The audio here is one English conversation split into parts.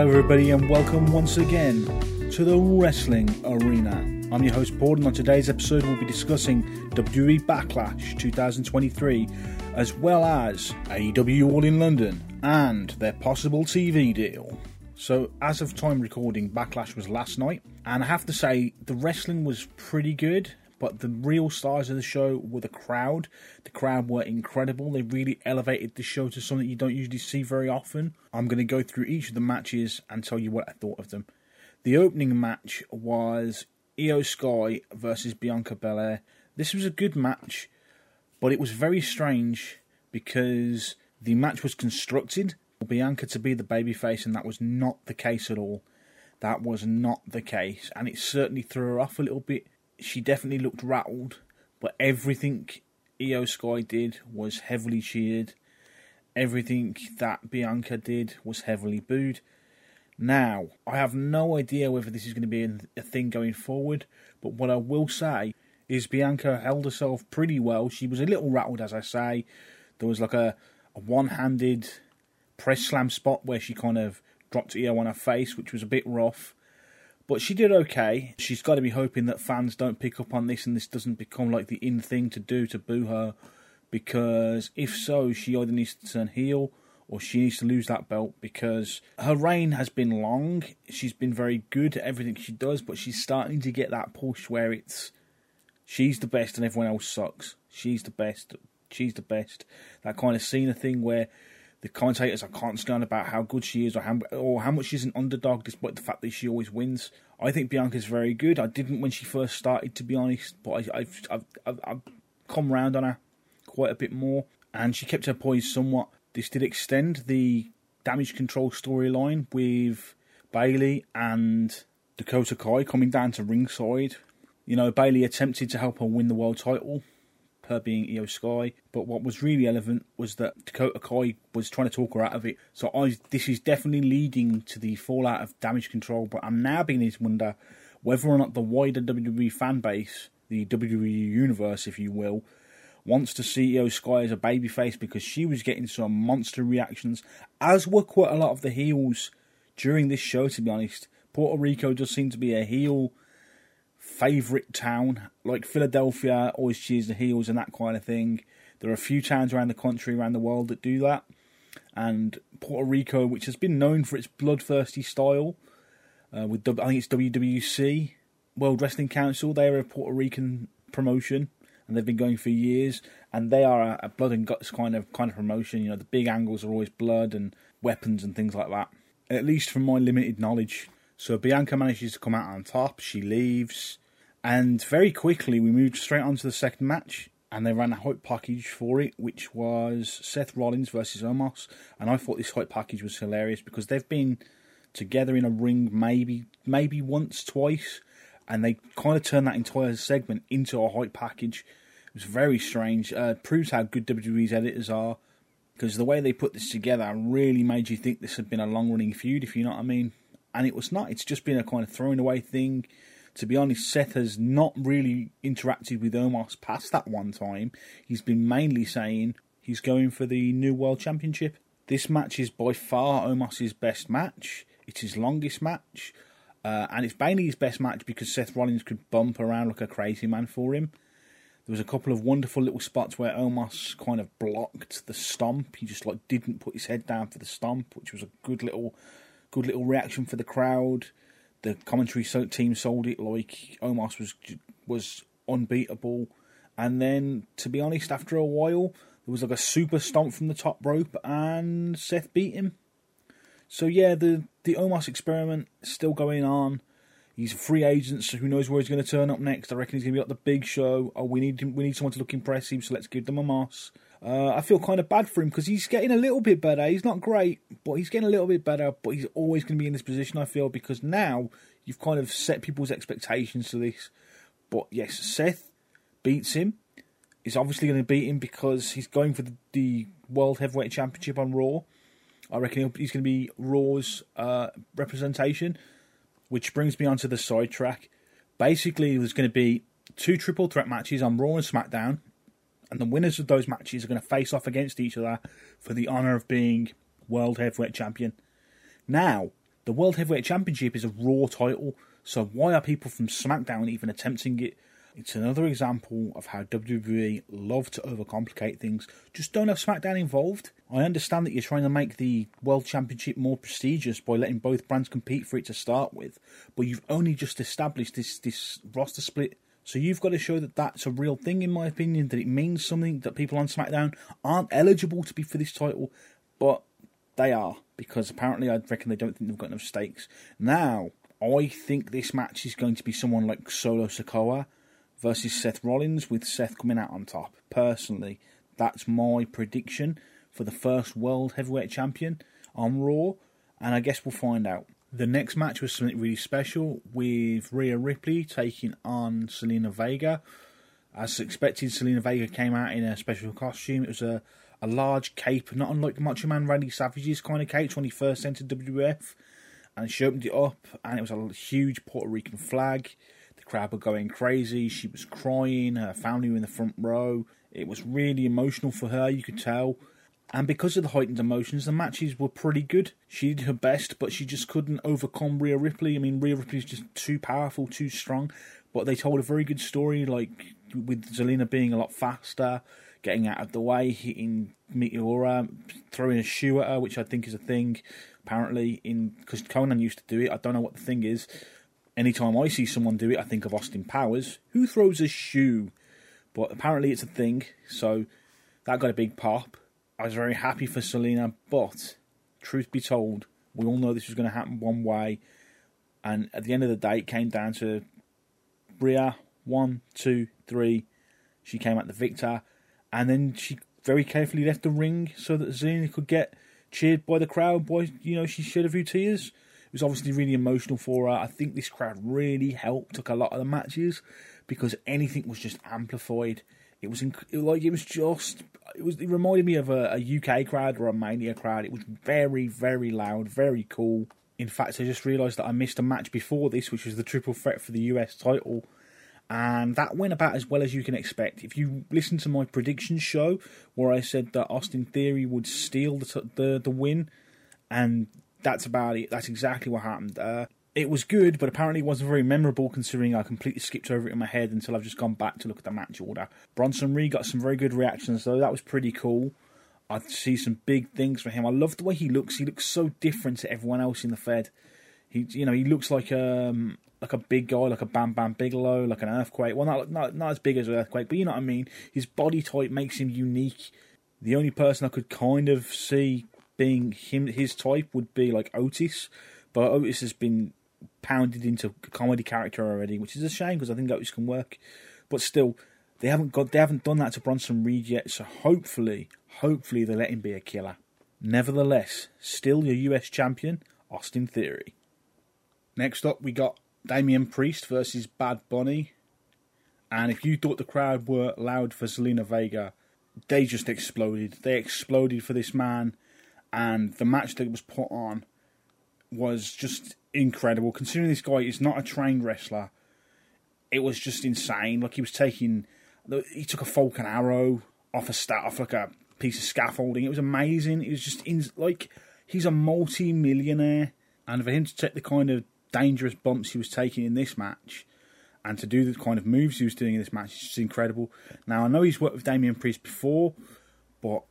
Hello, everybody, and welcome once again to the Wrestling Arena. I'm your host, Paul, and on today's episode, we'll be discussing WWE Backlash 2023, as well as AEW All in London and their possible TV deal. So, as of time recording, Backlash was last night, and I have to say, the wrestling was pretty good but the real stars of the show were the crowd. The crowd were incredible. They really elevated the show to something you don't usually see very often. I'm going to go through each of the matches and tell you what I thought of them. The opening match was Iyo Sky versus Bianca Belair. This was a good match, but it was very strange because the match was constructed for Bianca to be the babyface, and that was not the case at all. That was not the case, and it certainly threw her off a little bit she definitely looked rattled, but everything Iyo Sky did was heavily cheered. Everything that Bianca did was heavily booed. Now, I have no idea whether this is going to be a thing going forward, but what I will say is Bianca held herself pretty well. She was a little rattled, as I say. There was like a, a one handed press slam spot where she kind of dropped Iyo on her face, which was a bit rough. But she did okay. She's got to be hoping that fans don't pick up on this and this doesn't become like the in thing to do to boo her. Because if so, she either needs to turn heel or she needs to lose that belt because her reign has been long. She's been very good at everything she does, but she's starting to get that push where it's she's the best and everyone else sucks. She's the best. She's the best. That kind of Cena thing where the commentators are constantly on about how good she is or how, or how much she's an underdog despite the fact that she always wins. I think Bianca's very good. I didn't when she first started, to be honest, but I, have I've, I've, I've come round on her quite a bit more, and she kept her poise somewhat. This did extend the damage control storyline with Bayley and Dakota Kai coming down to ringside. You know, Bayley attempted to help her win the world title, her being Iyo Sky. But what was really relevant was that Dakota Kai was trying to talk her out of it. So I, this is definitely leading to the fallout of damage control. But I'm now beginning to wonder whether or not the wider WWE fan base, the WWE universe, if you will, wants to see Iyo Sky as a babyface because she was getting some monster reactions, as were quite a lot of the heels during this show, to be honest. Puerto Rico does seem to be a heel favourite town, like Philadelphia always cheers the heels and that kind of thing. There are a few towns around the country, around the world that do that. And Puerto Rico, which has been known for its bloodthirsty style, uh, with I think it's WWC, World Wrestling Council, they're a Puerto Rican promotion and they've been going for years. And they are a, a blood and guts kind of kind of promotion. You know, the big angles are always blood and weapons and things like that. At least from my limited knowledge. So Bianca manages to come out on top. She leaves. And very quickly, we moved straight on to the second match, and they ran a hype package for it, which was Seth Rollins versus Omos. And I thought this hype package was hilarious because they've been together in a ring maybe maybe once, twice, and they kind of turned that entire segment into a hype package. It was very strange. Uh, proves how good WWE's editors are because the way they put this together really made you think this had been a long running feud, if you know what I mean. And it was not. It's just been a kind of thrown away thing to be honest, Seth has not really interacted with Omos past that one time. He's been mainly saying he's going for the New World Championship. This match is by far Omos's best match. It's his longest match. Uh, and it's mainly his best match because Seth Rollins could bump around like a crazy man for him. There was a couple of wonderful little spots where Omos kind of blocked the stomp. He just like didn't put his head down for the stomp, which was a good little, good little reaction for the crowd the commentary team sold it like Omos was was unbeatable. And then, to be honest, after a while, there was like a super stomp from the top rope, and Seth beat him. So yeah, the the Omos experiment still going on. He's a free agent, so who knows where he's going to turn up next? I reckon he's going to be at the big show. Oh, we need we need someone to look impressive, so let's give them Omos. Uh, I feel kind of bad for him because he's getting a little bit better. He's not great, but he's getting a little bit better. But he's always going to be in this position. I feel because now you've kind of set people's expectations to this. But yes, Seth beats him. He's obviously going to beat him because he's going for the, the World Heavyweight Championship on Raw. I reckon he's going to be Raw's uh, representation, which brings me onto the sidetrack. Basically, there's going to be two triple threat matches on Raw and SmackDown and the winners of those matches are going to face off against each other for the honour of being World Heavyweight Champion. Now, The World Heavyweight Championship is a Raw title, so why are people from SmackDown even attempting it? It's another example of how WWE love to overcomplicate things. Just don't have SmackDown involved. I understand that you're trying to make the World Championship more prestigious by letting both brands compete for it to start with, but you've only just established this this roster split. So you've got to show that that's a real thing, in my opinion, that it means something that people on SmackDown aren't eligible to be for this title, but they are because apparently I reckon they don't think they've got enough stakes. Now I think this match is going to be someone like Solo Sikoa versus Seth Rollins, with Seth coming out on top. Personally, that's my prediction for the first World Heavyweight Champion on Raw, and I guess we'll find out. The next match was something really special with Rhea Ripley taking on Zelina Vega. As expected, Zelina Vega came out in a special costume. It was a, a large cape, not unlike Macho Man Randy Savage's kind of cape when he first entered WWF. And she opened it up, and it was a huge Puerto Rican flag crowd were going crazy. She was crying. Her family were in the front row. It was really emotional for her, you could tell. And because of the heightened emotions, the matches were pretty good. She did her best, but she just couldn't overcome Rhea Ripley. I mean, Rhea Ripley's just too powerful, too strong. But they told a very good story, like with Zelina being a lot faster, getting out of the way, hitting Meteora, throwing a shoe at her, which I think is a thing. Apparently, in because Conan used to do it. I don't know what the thing is, Anytime I see someone do it, I think of Austin Powers, who throws a shoe. But apparently it's a thing, so that got a big pop. I was very happy for Zelina, but truth be told, we all know this was going to happen one way. And at the end of the day, it came down to Bria one, two, three. She came out the victor, and then she very carefully left the ring so that Zelina could get cheered by the crowd. Boy, you know, she shed a few tears. It was obviously really emotional for her. I think this crowd really helped, took a lot of the matches because anything was just amplified. It was inc- like it was just it was it reminded me of a, a UK crowd or a Mania crowd. It was very very loud, very cool. In fact, I just realised that I missed a match before this, which was the triple threat for the US title, and that went about as well as you can expect. If you listen to my prediction show, where I said that Austin Theory would steal the the, the win, and that's about it. That's exactly what happened. Uh, it was good, but apparently it wasn't very memorable considering I completely skipped over it in my head until I've just gone back to look at the match order. Bronson Reed got some very good reactions, though. That was pretty cool. I see some big things for him. I love the way he looks. He looks so different to everyone else in the Fed. He, you know, he looks like um like a big guy, like a Bam Bam Bigelow, like an Earthquake. Well, not not not as big as an Earthquake, but you know what I mean. His body type makes him unique. The only person I could kind of see being him his type would be like Otis, but Otis has been pounded into comedy character already, which is a shame because I think Otis can work. But still, they haven't got they haven't done that to Bronson Reed yet, so hopefully, hopefully they let him be a killer. Nevertheless, still your US champion, Austin Theory. Next up, we got Damian Priest versus Bad Bunny. And if you thought the crowd were loud for Zelina Vega, they just exploded. They exploded for this man and the match that was put on was just incredible. Considering this guy is not a trained wrestler, it was just insane. Like he was taking, he took a Falcon arrow off a stat off like a piece of scaffolding. It was amazing. It was just in, like he's a multi-millionaire, and for him to take the kind of dangerous bumps he was taking in this match. And to do the kind of moves he was doing in this match is just incredible. Now I know he's worked with Damian Priest before, but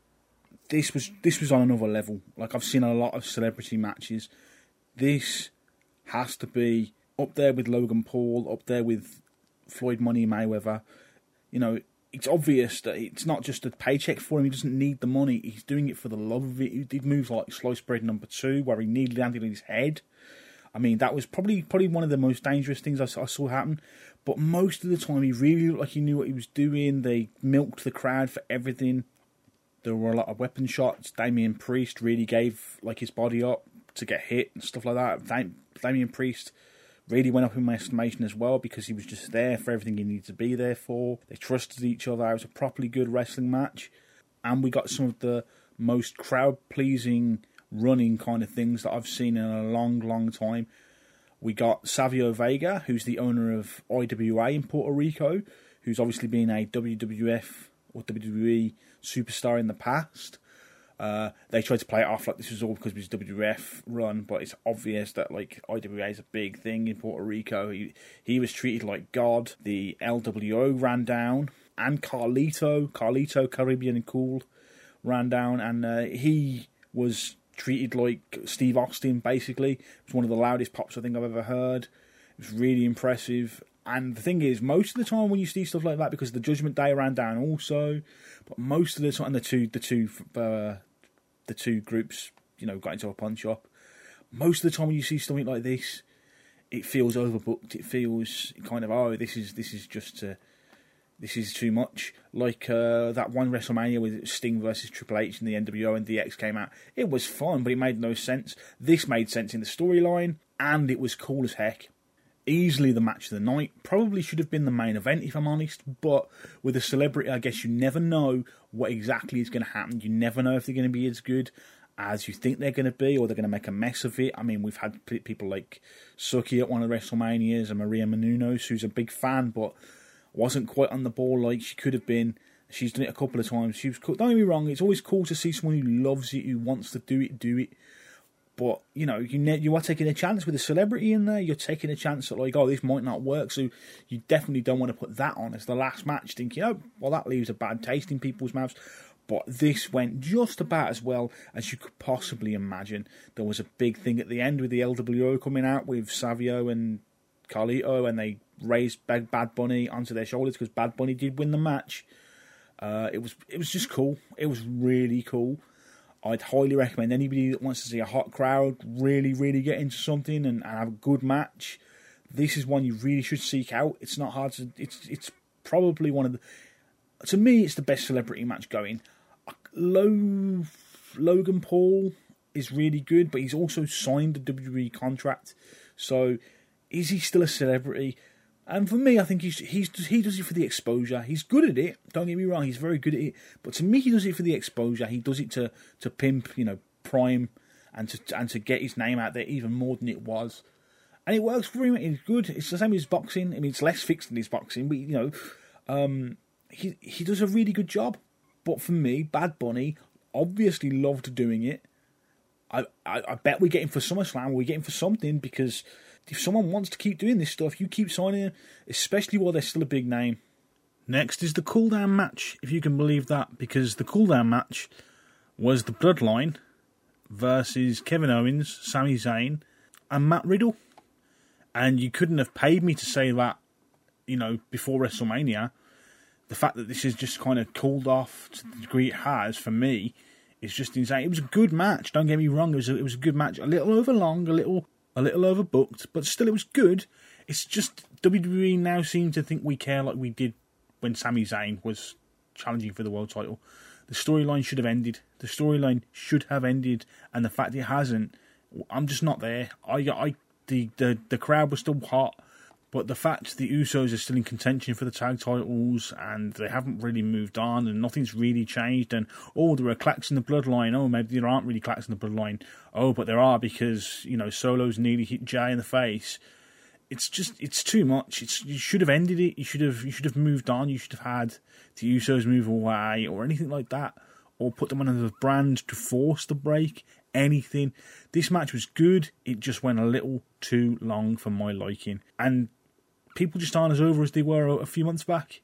this was this was on another level. Like I've seen a lot of celebrity matches. This has to be up there with Logan Paul, up there with Floyd Money Mayweather. You know, it's obvious that it's not just a paycheck for him. He doesn't need the money. He's doing it for the love of it. He did moves like slice bread number two, where he nearly landed on his head. I mean, that was probably probably one of the most dangerous things I I saw happen. But most of the time, he really looked like he knew what he was doing. They milked the crowd for everything. There were a lot of weapon shots. Damian Priest really gave like his body up to get hit and stuff like that. Dam- Damian Priest really went up in my estimation as well because he was just there for everything he needed to be there for. They trusted each other. It was a properly good wrestling match, and we got some of the most crowd pleasing running kind of things that I've seen in a long, long time. We got Savio Vega, who's the owner of IWA in Puerto Rico, who's obviously been a WWF or WWE superstar in the past. Uh, they tried to play it off like this was all because of his WWF run, but it's obvious that like IWA is a big thing in Puerto Rico. He he was treated like God. The LWO ran down, and Carlito, Carlito Caribbean and Cool, ran down, and uh, he was treated like Steve Austin. Basically, it was one of the loudest pops I think I've ever heard. It was really impressive. And the thing is, most of the time when you see stuff like that, because the Judgment Day ran down also, but most of the time the two the two uh, the two groups, you know, got into a punch up. Most of the time when you see something like this, it feels overbooked. It feels kind of oh, this is this is just this is too much. Like uh, that one WrestleMania with Sting versus Triple H and the NWO and DX came out. It was fun, but it made no sense. This made sense in the storyline, and it was cool as heck easily the match of the night. Probably should have been the main event, if I'm honest. But with a celebrity, I guess you never know what exactly is going to happen. You never know if they're going to be as good as you think they're going to be, or they're going to make a mess of it. I mean, we've had people like Snooki at one of the WrestleManias, and Maria Menounos, who's a big fan, but wasn't quite on the ball like she could have been. She's done it a couple of times. She was cool. Don't get me wrong; it's always cool to see someone who loves it, who wants to do it, do it. But you know, you ne- you are taking a chance with a celebrity in there. You're taking a chance that like, oh, this might not work. So you definitely don't want to put that on as the last match, thinking, oh, well, that leaves a bad taste in people's mouths. But this went just about as well as you could possibly imagine. There was a big thing at the end with the LWO coming out with Savio and Carlito, and they raised Bad Bunny onto their shoulders because Bad Bunny did win the match. Uh, it was it was just cool. It was really cool. I'd highly recommend anybody that wants to see a hot crowd really, really get into something and, and have a good match. This is one you really should seek out. It's not hard to. It's it's probably one of the. To me, it's the best celebrity match going. Uh, Low, Logan Paul is really good, but he's also signed a WWE contract. So, is he still a celebrity? And for me, I think he's, he's he does it for the exposure. He's good at it. Don't get me wrong. He's very good at it. But to me, he does it for the exposure. He does it to to pimp, you know, prime, and to and to get his name out there even more than it was. And it works for him. It's good. It's the same as boxing. I mean, it's less fixed than his boxing, but you know, um, he he does a really good job. But for me, Bad Bunny obviously loved doing it. I, I, I bet we're getting for SummerSlam. We're getting for something because if someone wants to keep doing this stuff, you keep signing them, especially while they're still a big name. Next is the cooldown match, if you can believe that, because the cooldown match was the Bloodline versus Kevin Owens, Sami Zayn, and Matt Riddle. And you couldn't have paid me to say that, you know, before WrestleMania. The fact that this is just kind of cooled off to the degree it has for me is just insane. It was a good match. Don't get me wrong. It was a, it was a good match. A little over long, a little a little overbooked, but still it was good. It's just WWE now seem to think we care like we did when Sami Zayn was challenging for the world title. The storyline should have ended. The storyline should have ended, and the fact it hasn't, I'm just not there. I, I, the, the, the crowd was still hot, but the fact the Usos are still in contention for the tag titles and they haven't really moved on and nothing's really changed, and oh, there are clacks in the bloodline. Oh, maybe there aren't really clacks in the bloodline. Oh, but there are because you know Solo's nearly hit Jay in the face. It's just it's too much. It's you should have ended it. You should have you should have moved on. You should have had the Usos move away or anything like that, or put them on a brand to force the break. Anything. This match was good. It just went a little too long for my liking, and people just aren't as over as they were a few months back.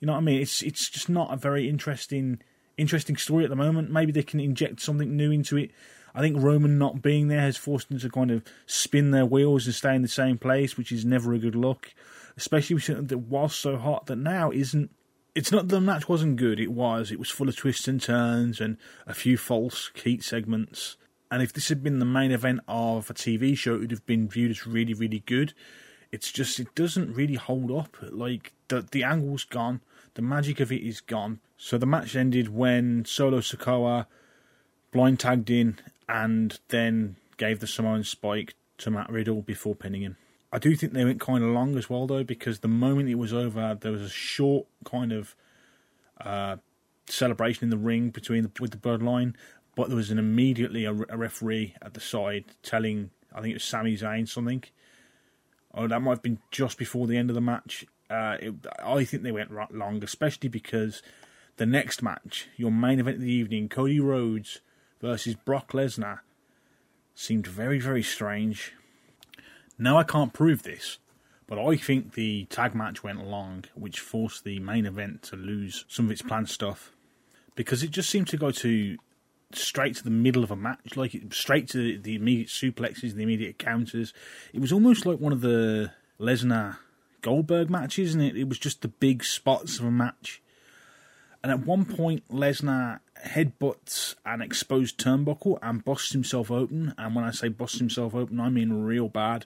You know what I mean? It's it's just not a very interesting interesting story at the moment. Maybe they can inject something new into it. I think Roman not being there has forced them to kind of spin their wheels and stay in the same place, which is never a good look. Especially with something that was so hot that now isn't. It's not the match wasn't good. It was. It was full of twists and turns and a few false heat segments. And if this had been the main event of a TV show, it would have been viewed as really, really good it's just it doesn't really hold up. Like the the angle's gone, the magic of it is gone. So the match ended when Solo Sikoa blind tagged in and then gave the Samoan spike to Matt Riddle before pinning him. I do think they went kind of long as well though, because the moment it was over, there was a short kind of uh, celebration in the ring between the, with the bloodline, but there was an immediately a, a referee at the side telling I think it was Sami Zayn something or that might have been just before the end of the match. Uh, it, I think they went right long, especially because The next match, your main event of the evening, Cody Rhodes versus Brock Lesnar, seemed very, very strange. Now, I can't prove this, but I think the tag match went long, which forced the main event to lose some of its planned stuff. Because it just seemed to go to straight to the middle of a match, like straight to the immediate suplexes, the immediate counters. It was almost like one of the Lesnar Goldberg matches, and it? it was just the big spots of a match. And at one point, Lesnar headbutts an exposed turnbuckle and busts himself open. And when I say busts himself open, I mean real bad.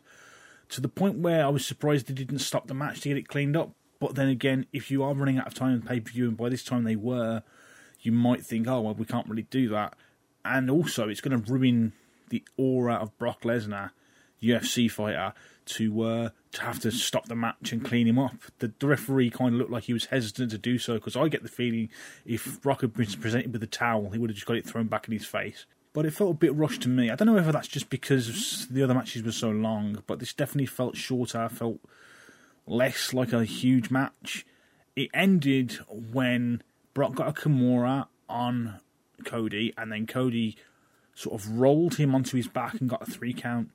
To the point where I was surprised they didn't stop the match to get it cleaned up. But then again, if you are running out of time in pay per view, and by this time they were, you might think, oh, well, we can't really do that. And also, it's going to ruin the aura of Brock Lesnar, UFC fighter, to uh, to have to stop the match and clean him up. The, the referee kind of looked like he was hesitant to do so because I get the feeling if Brock had been presented with a towel, he would have just got it thrown back in his face. But it felt a bit rushed to me. I don't know whether that's just because the other matches were so long, but this definitely felt shorter, felt less like a huge match. It ended when Brock got a Kimura on Cody, and then Cody sort of rolled him onto his back and got a three count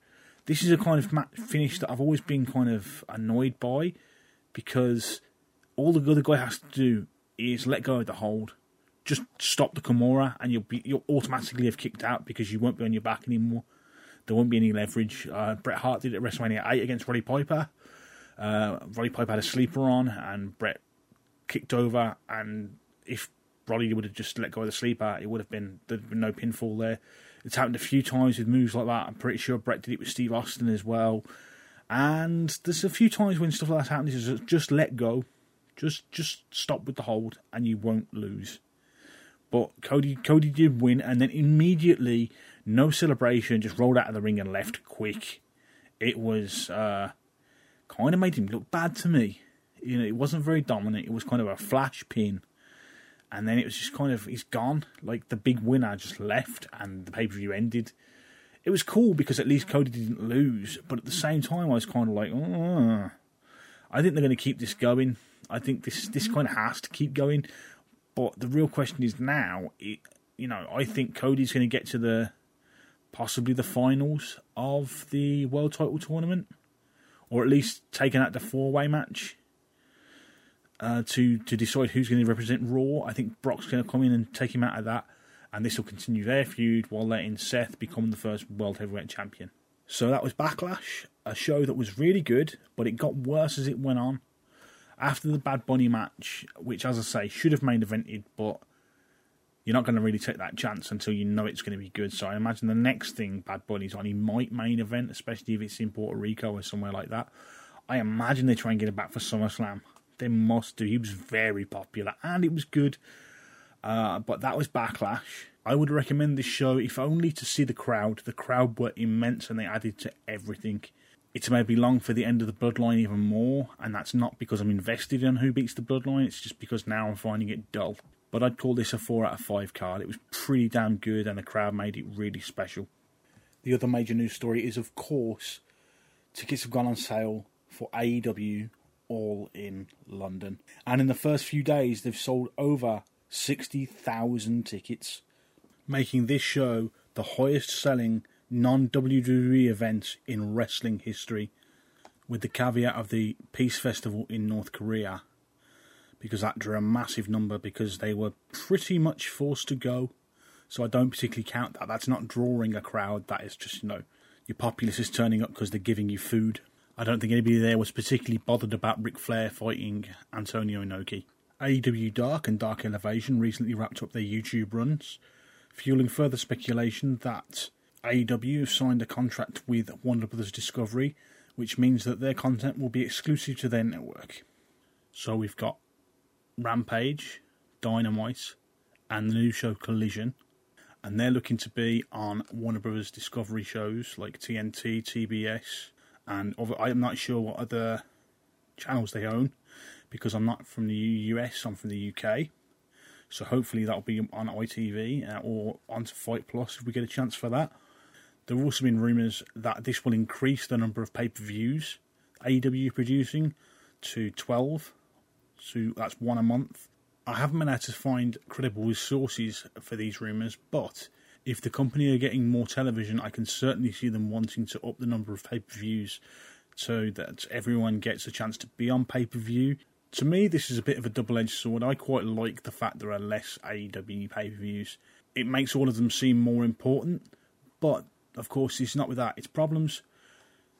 this is a kind of match finish that I've always been kind of annoyed by because all the other guy has to do is let go of the hold, just stop the Kimura, and you'll be you'll automatically have kicked out because you won't be on your back anymore. There won't be any leverage. Uh, Bret Hart did it at WrestleMania 8 against Roddy Piper. Uh, Roddy Piper had a sleeper on, and Bret kicked over. And if Roddy would have just let go of the sleeper, it would have been there'd been no pinfall there. It's happened a few times with moves like that. I'm pretty sure Bret did it with Steve Austin as well. And there's a few times when stuff like that happens, is just let go, just just stop with the hold, and you won't lose. But Cody Cody did win, and then immediately, no celebration, just rolled out of the ring and left quick. It was uh, kind of made him look bad to me. You know, it wasn't very dominant. It was kind of a flash pin and then it was just kind of he's gone. Like the big winner just left, and the pay per view ended. It was cool because at least Cody didn't lose, but at the same time, I was kind of like, oh, I think they're going to keep this going. I think this this kind of has to keep going. But the real question is now, it, you know, I think Cody's going to get to the possibly the finals of the world title tournament, or at least taking out the four way match uh, to to decide who's going to represent Raw. I think Brock's going to come in and take him out of that, and this will continue their feud while letting Seth become the first World Heavyweight Champion. So that was Backlash, a show that was really good, but it got worse as it went on. After the Bad Bunny match, which, as I say, should have main evented, but you're not going to really take that chance until you know it's going to be good. So I imagine the next thing Bad Bunny's on, he might main event, especially if it's in Puerto Rico or somewhere like that. I imagine they try and get it back for SummerSlam. They must do. He was very popular and it was good. Uh, but that was Backlash. I would recommend this show if only to see the crowd. The crowd were immense and they added to everything. It's made me long for the end of the Bloodline even more, and that's not because I'm invested in who beats the Bloodline, it's just because now I'm finding it dull. But I'd call this a 4 out of 5 card. It was pretty damn good, and the crowd made it really special. The other major news story is, of course, tickets have gone on sale for AEW all in London. And in the first few days, they've sold over 60,000 tickets, making this show the highest selling non WWE event in wrestling history, with the caveat of the Peace Festival in North Korea, because that drew a massive number because they were pretty much forced to go. So I don't particularly count that. That's not drawing a crowd, that is just, you know, your populace is turning up because they're giving you food. I don't think anybody there was particularly bothered about Ric Flair fighting Antonio Inoki. AEW Dark and Dark Elevation recently wrapped up their YouTube runs, fueling further speculation that AEW signed a contract with Warner Brothers Discovery, which means that their content will be exclusive to their network. So we've got Rampage, Dynamite, and the new show Collision, and they're looking to be on Warner Brothers Discovery shows like TNT, TBS, and I'm not sure what other channels they own because I'm not from the US, I'm from the UK. So hopefully that'll be on ITV uh, or onto Fight Plus if we get a chance for that. There have also been rumours that this will increase the number of pay per views AEW producing to 12. So that's one a month. I haven't been able to find credible sources for these rumours, but if the company are getting more television, I can certainly see them wanting to up the number of pay per views so that everyone gets a chance to be on pay per view. To me, this is a bit of a double edged sword. I quite like the fact there are less AEW pay per views. It makes all of them seem more important, but of course, it's not without its problems.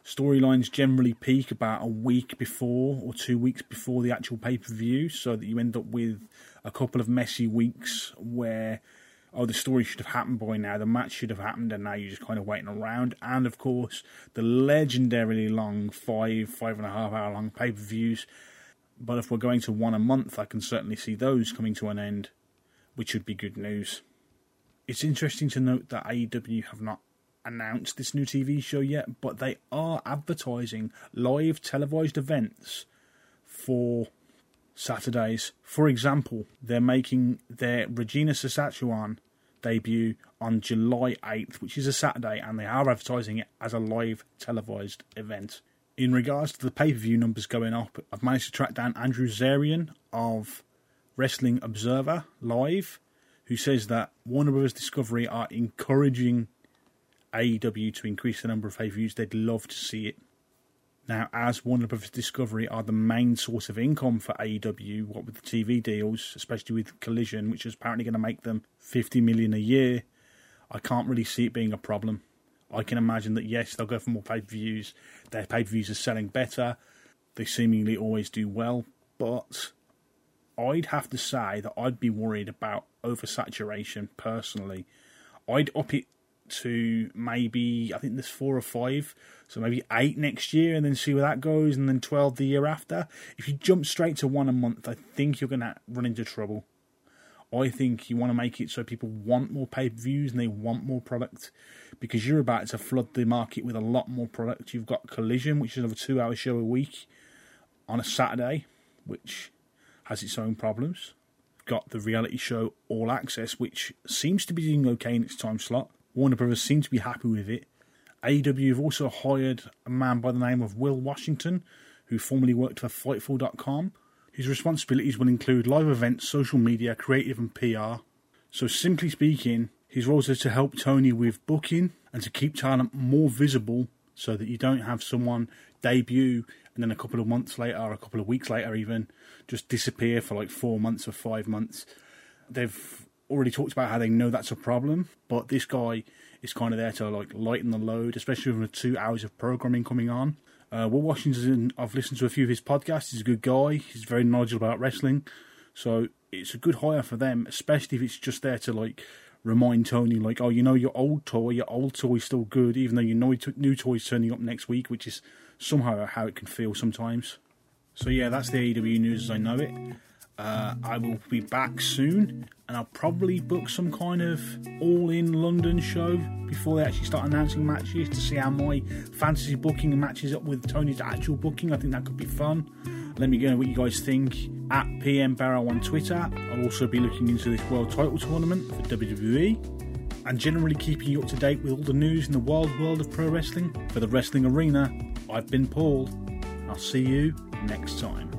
Storylines generally peak about a week before or two weeks before the actual pay per view, so that you end up with a couple of messy weeks where oh, the story should have happened by now, the match should have happened, and now you're just kind of waiting around. And of course, the legendarily long five, five and a half hour long pay per views. But if we're going to one a month, I can certainly see those coming to an end, which would be good news. It's interesting to note that AEW have not announced this new TV show yet, but they are advertising live televised events for Saturdays. For example, they're making their Regina Saskatchewan debut on July 8th, which is a Saturday, and they are advertising it as a live televised event. In regards to the pay per view numbers going up, I've managed to track down Andrew Zarian of Wrestling Observer Live, who says that Warner Brothers Discovery are encouraging AEW to increase the number of pay per views. They'd love to see it. Now, as Warner Bros. Discovery are the main source of income for AEW, what with the TV deals, especially with Collision, which is apparently going to make them 50 million a year, I can't really see it being a problem. I can imagine that yes, they'll go for more pay per views. Their pay per views are selling better. They seemingly always do well, but I'd have to say that I'd be worried about oversaturation personally. I'd up it to maybe I think there's four or five, so maybe eight next year, and then see where that goes, and then twelve the year after. If you jump straight to one a month, I think you're gonna run into trouble. I think you want to make it so people want more pay per views and they want more product because you're about to flood the market with a lot more product. You've got Collision, which is another two hour show a week on a Saturday, which has its own problems. Got the reality show All Access, which seems to be doing okay in its time slot. Warner Brothers seem to be happy with it. AEW have also hired a man by the name of Will Washington, who formerly worked for Fightful.com. His responsibilities will include live events, social media, creative, and PR. So, simply speaking, his roles are to help Tony with booking and to keep talent more visible so that you don't have someone debut and then a couple of months later, or a couple of weeks later, even just disappear for like four months or five months. They've already talked about how they know that's a problem, but this guy is kind of there to like lighten the load, especially with two hours of programming coming on. Uh, Will Washington, I've listened to a few of his podcasts. He's a good guy. He's very knowledgeable about wrestling, so it's a good hire for them, especially if it's just there to like remind Tony, like, oh, you know, your old toy, your old toy's still good, even though you know new toy's turning up next week, which is somehow how it can feel sometimes. So yeah, that's the AEW news as I know it. Uh, I will be back soon, and I'll probably book some kind of all-in London show before they actually start announcing matches to see how my fantasy booking matches up with Tony's actual booking. I think that could be fun. Let me know what you guys think at PM Berrow on Twitter. I'll also be looking into this World Title Tournament for WWE and generally keeping you up to date with all the news in the wild world of pro wrestling. For the Wrestling Arena, I've been Paul. I'll see you next time.